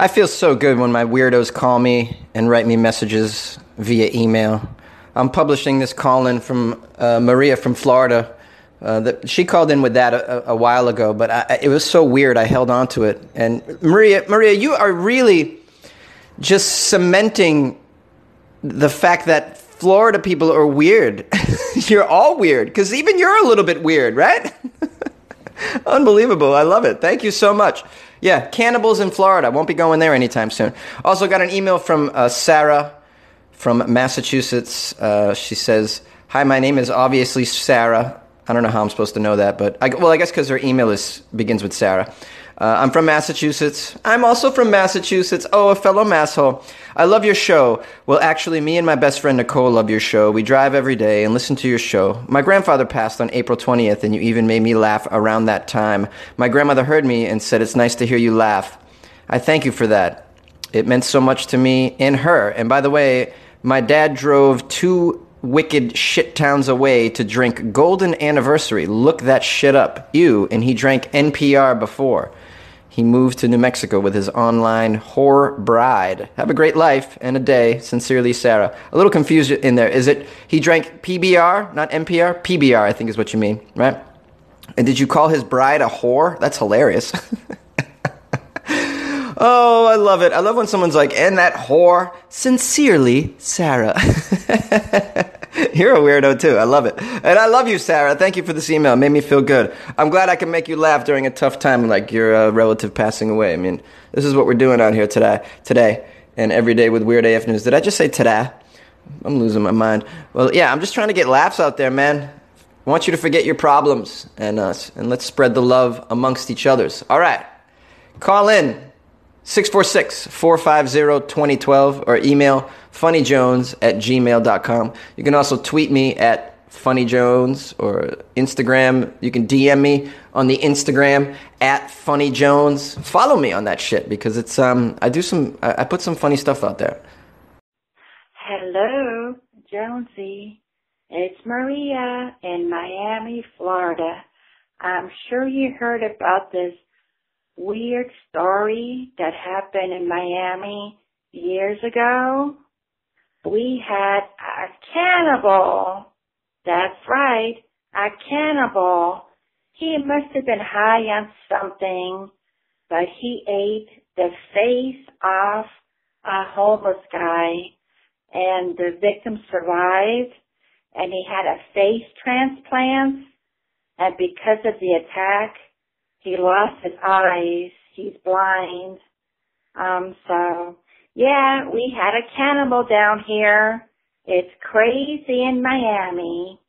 I feel so good when my weirdos call me and write me messages via email. I'm publishing this call in from uh, Maria from Florida. Uh, that she called in with that a, a while ago, but I, it was so weird. I held on to it. And Maria, Maria, you are really just cementing the fact that Florida people are weird. you're all weird because even you're a little bit weird, right? Unbelievable. I love it. Thank you so much. Yeah, cannibals in Florida. Won't be going there anytime soon. Also, got an email from uh, Sarah from Massachusetts. Uh, she says, Hi, my name is obviously Sarah. I don't know how I'm supposed to know that, but I, well, I guess because her email is begins with Sarah. Uh, I'm from Massachusetts. I'm also from Massachusetts. Oh, a fellow masshole. I love your show. Well, actually, me and my best friend Nicole love your show. We drive every day and listen to your show. My grandfather passed on April 20th, and you even made me laugh around that time. My grandmother heard me and said, It's nice to hear you laugh. I thank you for that. It meant so much to me and her. And by the way, my dad drove two wicked shit towns away to drink Golden Anniversary. Look that shit up. Ew. And he drank NPR before. He moved to New Mexico with his online whore bride. Have a great life and a day. Sincerely, Sarah. A little confused in there. Is it he drank PBR, not NPR? PBR, I think is what you mean, right? And did you call his bride a whore? That's hilarious. oh, I love it. I love when someone's like, and that whore. Sincerely, Sarah. You're a weirdo too. I love it. And I love you, Sarah. Thank you for this email. It made me feel good. I'm glad I can make you laugh during a tough time like your uh, relative passing away. I mean, this is what we're doing out here today, today and every day with Weird AF News. Did I just say today? I'm losing my mind. Well, yeah, I'm just trying to get laughs out there, man. I want you to forget your problems and us, and let's spread the love amongst each others. All right. Call in 646 450 2012 or email funnyjones at gmail.com. You can also tweet me at funnyjones or Instagram. You can DM me on the Instagram at funnyjones. Follow me on that shit because it's um I do some I, I put some funny stuff out there. Hello, Jonesy. It's Maria in Miami, Florida. I'm sure you heard about this weird story that happened in Miami years ago. We had a cannibal. That's right, a cannibal. He must have been high on something, but he ate the face off a homeless guy and the victim survived and he had a face transplant and because of the attack he lost his eyes. He's blind. Um, so yeah, we had a cannibal down here. It's crazy in Miami.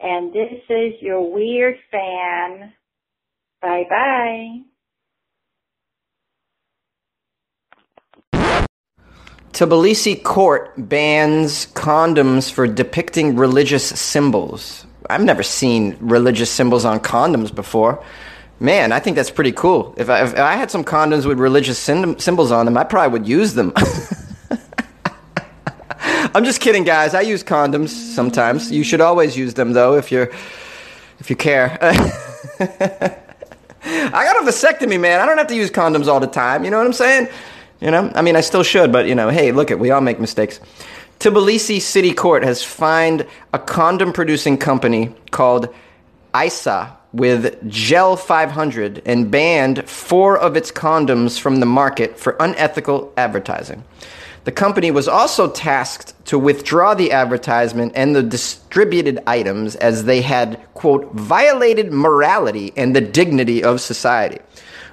And this is your weird fan. Bye bye. Tbilisi court bans condoms for depicting religious symbols. I've never seen religious symbols on condoms before. Man, I think that's pretty cool. If I, if I had some condoms with religious symbols on them, I probably would use them. I'm just kidding, guys. I use condoms sometimes. You should always use them, though, if you're if you care. I got a vasectomy, man. I don't have to use condoms all the time. You know what I'm saying? You know, I mean, I still should, but you know, hey, look it, we all make mistakes. Tbilisi City Court has fined a condom producing company called ISA with Gel 500 and banned four of its condoms from the market for unethical advertising. The company was also tasked to withdraw the advertisement and the distributed items as they had, quote, violated morality and the dignity of society.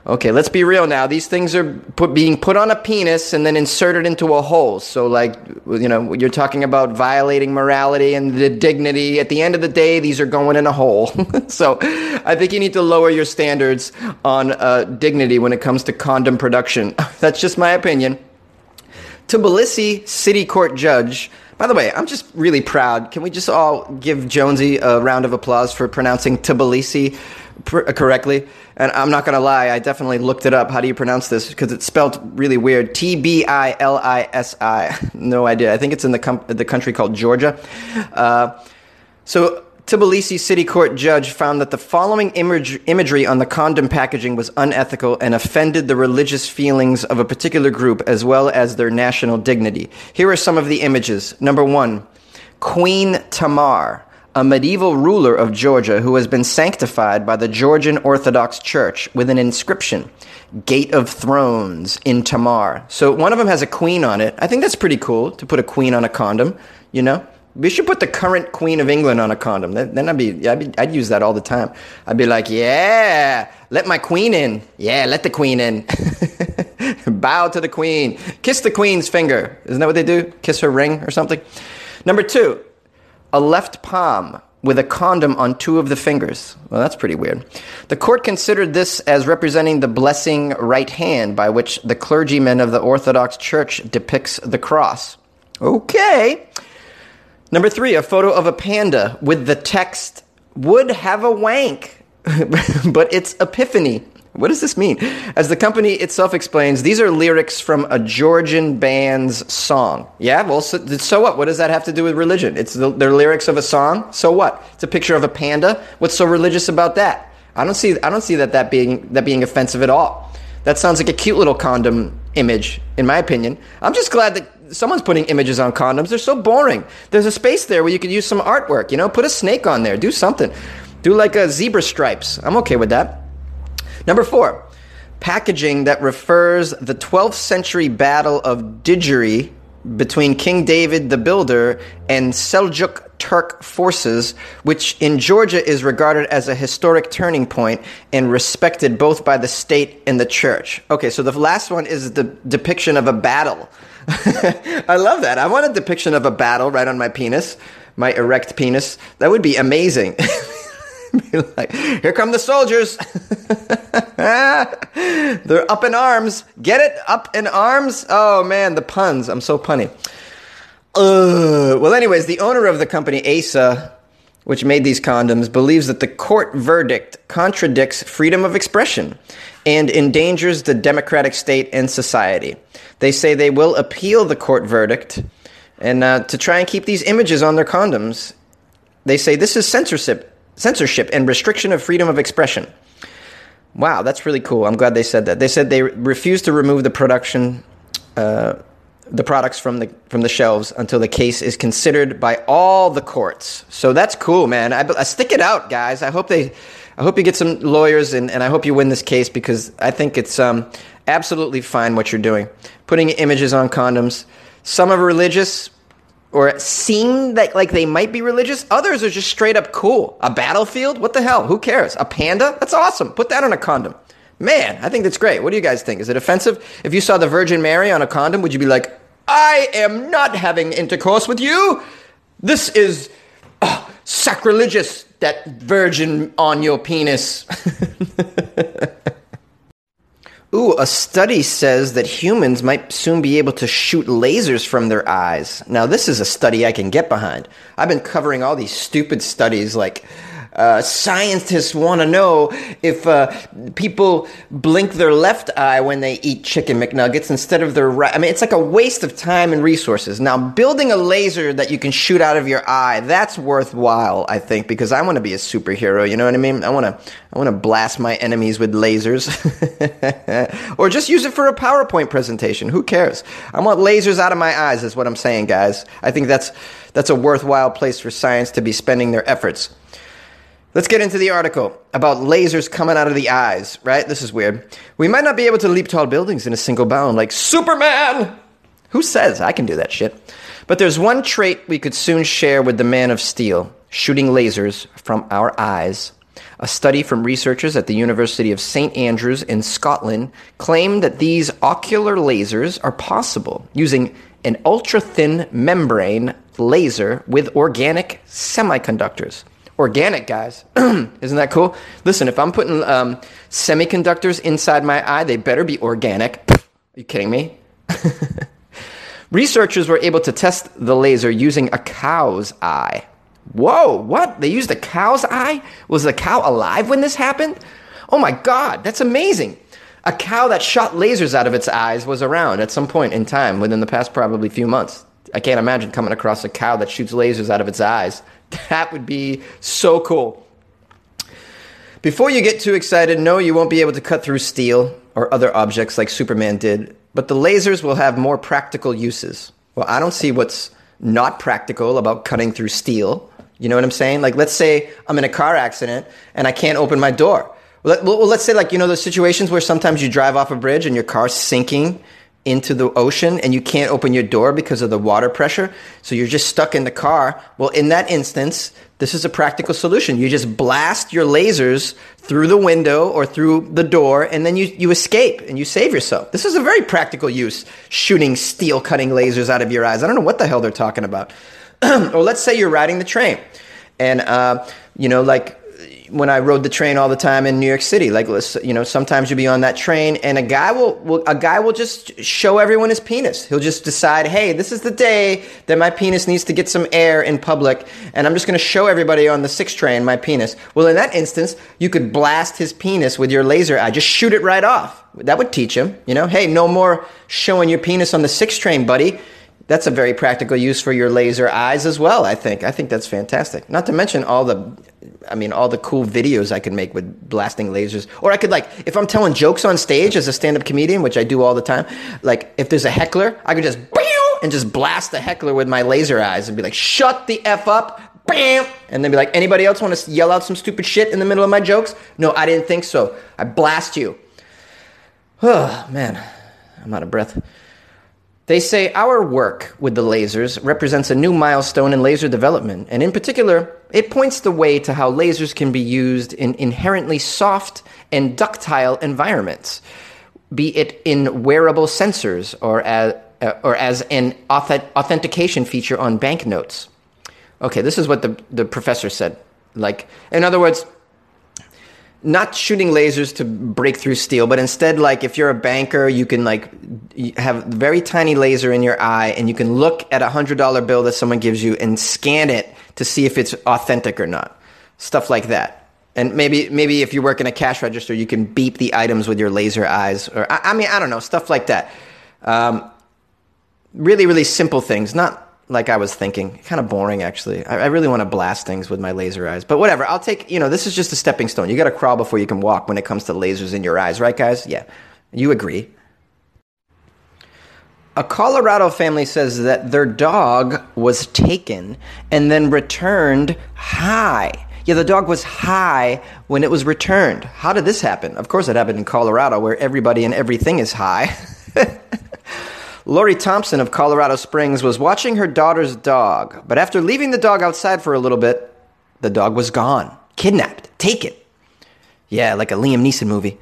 Okay, let's be real now. These things are put, being put on a penis and then inserted into a hole. So, like, you know, you're talking about violating morality and the dignity. At the end of the day, these are going in a hole. so, I think you need to lower your standards on uh, dignity when it comes to condom production. That's just my opinion. Tbilisi City Court Judge. By the way, I'm just really proud. Can we just all give Jonesy a round of applause for pronouncing Tbilisi pr- correctly? And I'm not going to lie, I definitely looked it up. How do you pronounce this? Because it's spelled really weird. T B I L I S I. No idea. I think it's in the, com- the country called Georgia. Uh, so Tbilisi City Court judge found that the following image, imagery on the condom packaging was unethical and offended the religious feelings of a particular group as well as their national dignity. Here are some of the images. Number one, Queen Tamar, a medieval ruler of Georgia who has been sanctified by the Georgian Orthodox Church with an inscription, Gate of Thrones in Tamar. So one of them has a queen on it. I think that's pretty cool to put a queen on a condom, you know? We should put the current Queen of England on a condom. Then I'd be, I'd, be, I'd use that all the time. I'd be like, yeah, let my queen in. Yeah, let the queen in. Bow to the queen. Kiss the queen's finger. Isn't that what they do? Kiss her ring or something? Number two, a left palm with a condom on two of the fingers. Well, that's pretty weird. The court considered this as representing the blessing right hand by which the clergyman of the Orthodox Church depicts the cross. Okay. Number three, a photo of a panda with the text, would have a wank, but it's Epiphany. What does this mean? As the company itself explains, these are lyrics from a Georgian band's song. Yeah, well, so, so what? What does that have to do with religion? It's the, they're lyrics of a song. So what? It's a picture of a panda. What's so religious about that? I don't see. I don't see that that being that being offensive at all. That sounds like a cute little condom image, in my opinion. I'm just glad that someone's putting images on condoms. They're so boring. There's a space there where you could use some artwork. You know, put a snake on there. Do something. Do like a zebra stripes. I'm okay with that. Number four, packaging that refers the 12th century battle of Didgori between King David the Builder and Seljuk Turk forces, which in Georgia is regarded as a historic turning point and respected both by the state and the church. Okay, so the last one is the depiction of a battle I love that. I want a depiction of a battle right on my penis, my erect penis. That would be amazing. like, here come the soldiers. They're up in arms. Get it? Up in arms? Oh man, the puns. I'm so punny. Well, anyways, the owner of the company, Asa, which made these condoms, believes that the court verdict contradicts freedom of expression and endangers the democratic state and society. They say they will appeal the court verdict and uh, to try and keep these images on their condoms. They say this is censorship, censorship and restriction of freedom of expression. Wow, that's really cool. I'm glad they said that. They said they refuse to remove the production. Uh, the products from the from the shelves until the case is considered by all the courts. So that's cool, man. I, I, stick it out, guys. I hope they, I hope you get some lawyers and, and I hope you win this case because I think it's um, absolutely fine what you're doing. Putting images on condoms. Some are religious or seem that like they might be religious. Others are just straight up cool. A battlefield? What the hell? Who cares? A panda? That's awesome. Put that on a condom. Man, I think that's great. What do you guys think? Is it offensive? If you saw the Virgin Mary on a condom, would you be like, I am not having intercourse with you? This is oh, sacrilegious, that virgin on your penis. A study says that humans might soon be able to shoot lasers from their eyes. Now, this is a study I can get behind. I've been covering all these stupid studies like uh, scientists want to know if uh, people blink their left eye when they eat chicken McNuggets instead of their right. I mean, it's like a waste of time and resources. Now, building a laser that you can shoot out of your eye, that's worthwhile, I think, because I want to be a superhero. You know what I mean? I want to, I want to blast my enemies with lasers, or just use it for a PowerPoint presentation. Who cares? I want lasers out of my eyes. Is what I'm saying, guys. I think that's that's a worthwhile place for science to be spending their efforts. Let's get into the article about lasers coming out of the eyes, right? This is weird. We might not be able to leap tall buildings in a single bound like Superman! Who says I can do that shit? But there's one trait we could soon share with the man of steel shooting lasers from our eyes. A study from researchers at the University of St. Andrews in Scotland claimed that these ocular lasers are possible using an ultra thin membrane laser with organic semiconductors organic, guys. Isn't that cool? Listen, if I'm putting um, semiconductors inside my eye, they better be organic. Are you kidding me? Researchers were able to test the laser using a cow's eye. Whoa, what? They used a cow's eye? Was the cow alive when this happened? Oh my God, that's amazing. A cow that shot lasers out of its eyes was around at some point in time within the past probably few months. I can't imagine coming across a cow that shoots lasers out of its eyes. That would be so cool. Before you get too excited, no, you won't be able to cut through steel or other objects like Superman did, but the lasers will have more practical uses. Well, I don't see what's not practical about cutting through steel. You know what I'm saying? Like, let's say I'm in a car accident and I can't open my door. Well, let's say, like, you know, those situations where sometimes you drive off a bridge and your car's sinking into the ocean and you can't open your door because of the water pressure. So you're just stuck in the car. Well, in that instance, this is a practical solution. You just blast your lasers through the window or through the door and then you, you escape and you save yourself. This is a very practical use, shooting steel cutting lasers out of your eyes. I don't know what the hell they're talking about. or let's say you're riding the train and, uh, you know, like when I rode the train all the time in New York City. Like, you know, sometimes you'll be on that train, and a guy will, will, a guy will just show everyone his penis. He'll just decide, hey, this is the day that my penis needs to get some air in public, and I'm just going to show everybody on the six train my penis. Well, in that instance, you could blast his penis with your laser eye. Just shoot it right off. That would teach him, you know, hey, no more showing your penis on the six train, buddy that's a very practical use for your laser eyes as well. I think. I think that's fantastic. Not to mention all the, I mean, all the cool videos I could make with blasting lasers. Or I could like, if I'm telling jokes on stage as a stand-up comedian, which I do all the time. Like, if there's a heckler, I could just and just blast the heckler with my laser eyes and be like, "Shut the f up." Bam! And then be like, anybody else want to yell out some stupid shit in the middle of my jokes? No, I didn't think so. I blast you. Oh, man. I'm out of breath. They say our work with the lasers represents a new milestone in laser development, and in particular, it points the way to how lasers can be used in inherently soft and ductile environments, be it in wearable sensors or as, uh, or as an authentication feature on banknotes. Okay, this is what the, the professor said. Like, in other words, not shooting lasers to break through steel, but instead, like if you're a banker, you can like have very tiny laser in your eye, and you can look at a hundred dollar bill that someone gives you and scan it to see if it's authentic or not. Stuff like that. And maybe maybe if you work in a cash register, you can beep the items with your laser eyes, or I, I mean, I don't know, stuff like that. Um, really, really simple things, not like I was thinking. Kind of boring, actually. I, I really want to blast things with my laser eyes. But whatever, I'll take, you know, this is just a stepping stone. You got to crawl before you can walk when it comes to lasers in your eyes, right, guys? Yeah. You agree. A Colorado family says that their dog was taken and then returned high. Yeah, the dog was high when it was returned. How did this happen? Of course, it happened in Colorado where everybody and everything is high. Lori Thompson of Colorado Springs was watching her daughter's dog, but after leaving the dog outside for a little bit, the dog was gone, kidnapped, taken. Yeah, like a Liam Neeson movie.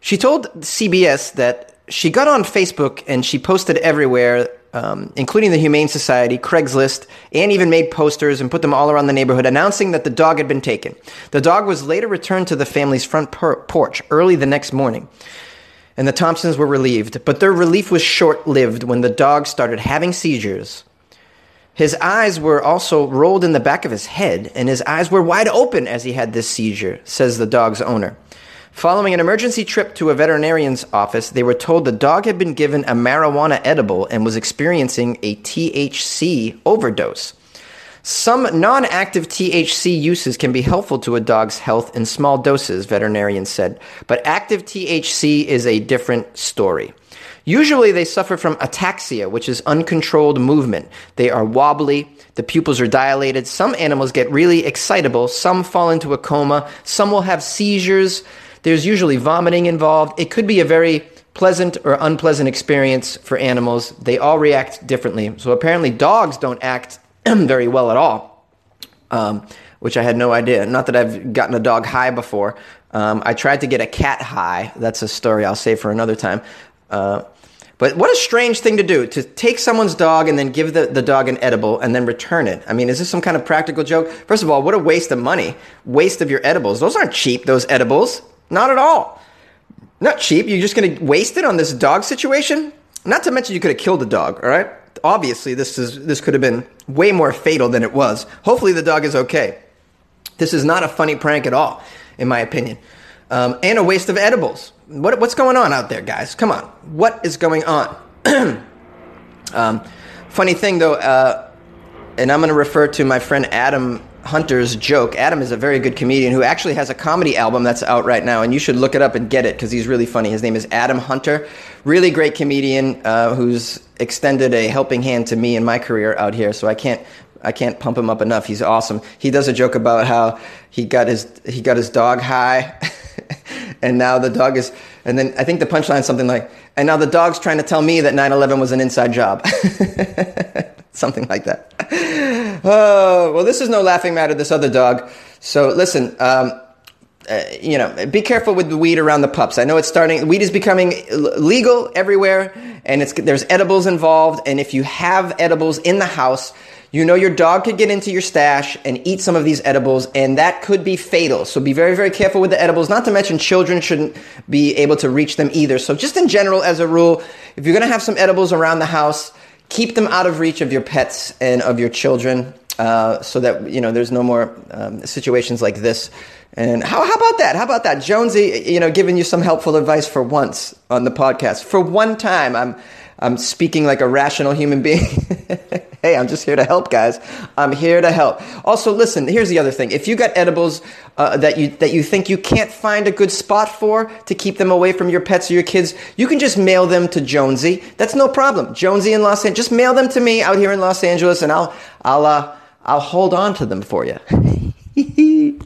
She told CBS that she got on Facebook and she posted everywhere, um, including the Humane Society, Craigslist, and even made posters and put them all around the neighborhood announcing that the dog had been taken. The dog was later returned to the family's front por- porch early the next morning and the Thompsons were relieved, but their relief was short lived when the dog started having seizures. His eyes were also rolled in the back of his head, and his eyes were wide open as he had this seizure, says the dog's owner. Following an emergency trip to a veterinarian's office, they were told the dog had been given a marijuana edible and was experiencing a THC overdose. Some non active THC uses can be helpful to a dog's health in small doses, veterinarians said, but active THC is a different story. Usually they suffer from ataxia, which is uncontrolled movement. They are wobbly, the pupils are dilated. Some animals get really excitable, some fall into a coma, some will have seizures. There's usually vomiting involved. It could be a very pleasant or unpleasant experience for animals. They all react differently. So apparently dogs don't act very well at all, um, which I had no idea. Not that I've gotten a dog high before. Um, I tried to get a cat high. That's a story I'll save for another time. Uh, but what a strange thing to do to take someone's dog and then give the, the dog an edible and then return it. I mean, is this some kind of practical joke? First of all, what a waste of money. Waste of your edibles. Those aren't cheap, those edibles. Not at all. Not cheap. You're just going to waste it on this dog situation? Not to mention you could have killed the dog, all right? Obviously this is this could have been way more fatal than it was. Hopefully the dog is okay. This is not a funny prank at all, in my opinion, um, and a waste of edibles. What, what's going on out there, guys? Come on, what is going on? um, Funny thing though, uh, and I'm going to refer to my friend Adam Hunter's joke. Adam is a very good comedian who actually has a comedy album that's out right now, and you should look it up and get it because he's really funny. His name is Adam Hunter. Really great comedian uh, who's extended a helping hand to me in my career out here. So I can't I can't pump him up enough. He's awesome. He does a joke about how he got his he got his dog high, and now the dog is. And then I think the punchline is something like, "And now the dog's trying to tell me that 9/11 was an inside job." something like that. Oh well, this is no laughing matter. This other dog. So listen. Um, uh, you know, be careful with the weed around the pups. I know it's starting. Weed is becoming legal everywhere, and it's there's edibles involved. And if you have edibles in the house, you know your dog could get into your stash and eat some of these edibles, and that could be fatal. So be very, very careful with the edibles. Not to mention, children shouldn't be able to reach them either. So just in general, as a rule, if you're gonna have some edibles around the house, keep them out of reach of your pets and of your children, uh, so that you know there's no more um, situations like this. And how, how about that? How about that? Jonesy, you know, giving you some helpful advice for once on the podcast. For one time, I'm I'm speaking like a rational human being. hey, I'm just here to help, guys. I'm here to help. Also, listen. Here's the other thing: if you got edibles uh, that you that you think you can't find a good spot for to keep them away from your pets or your kids, you can just mail them to Jonesy. That's no problem. Jonesy in Los Angeles. Just mail them to me out here in Los Angeles, and I'll I'll uh, I'll hold on to them for you.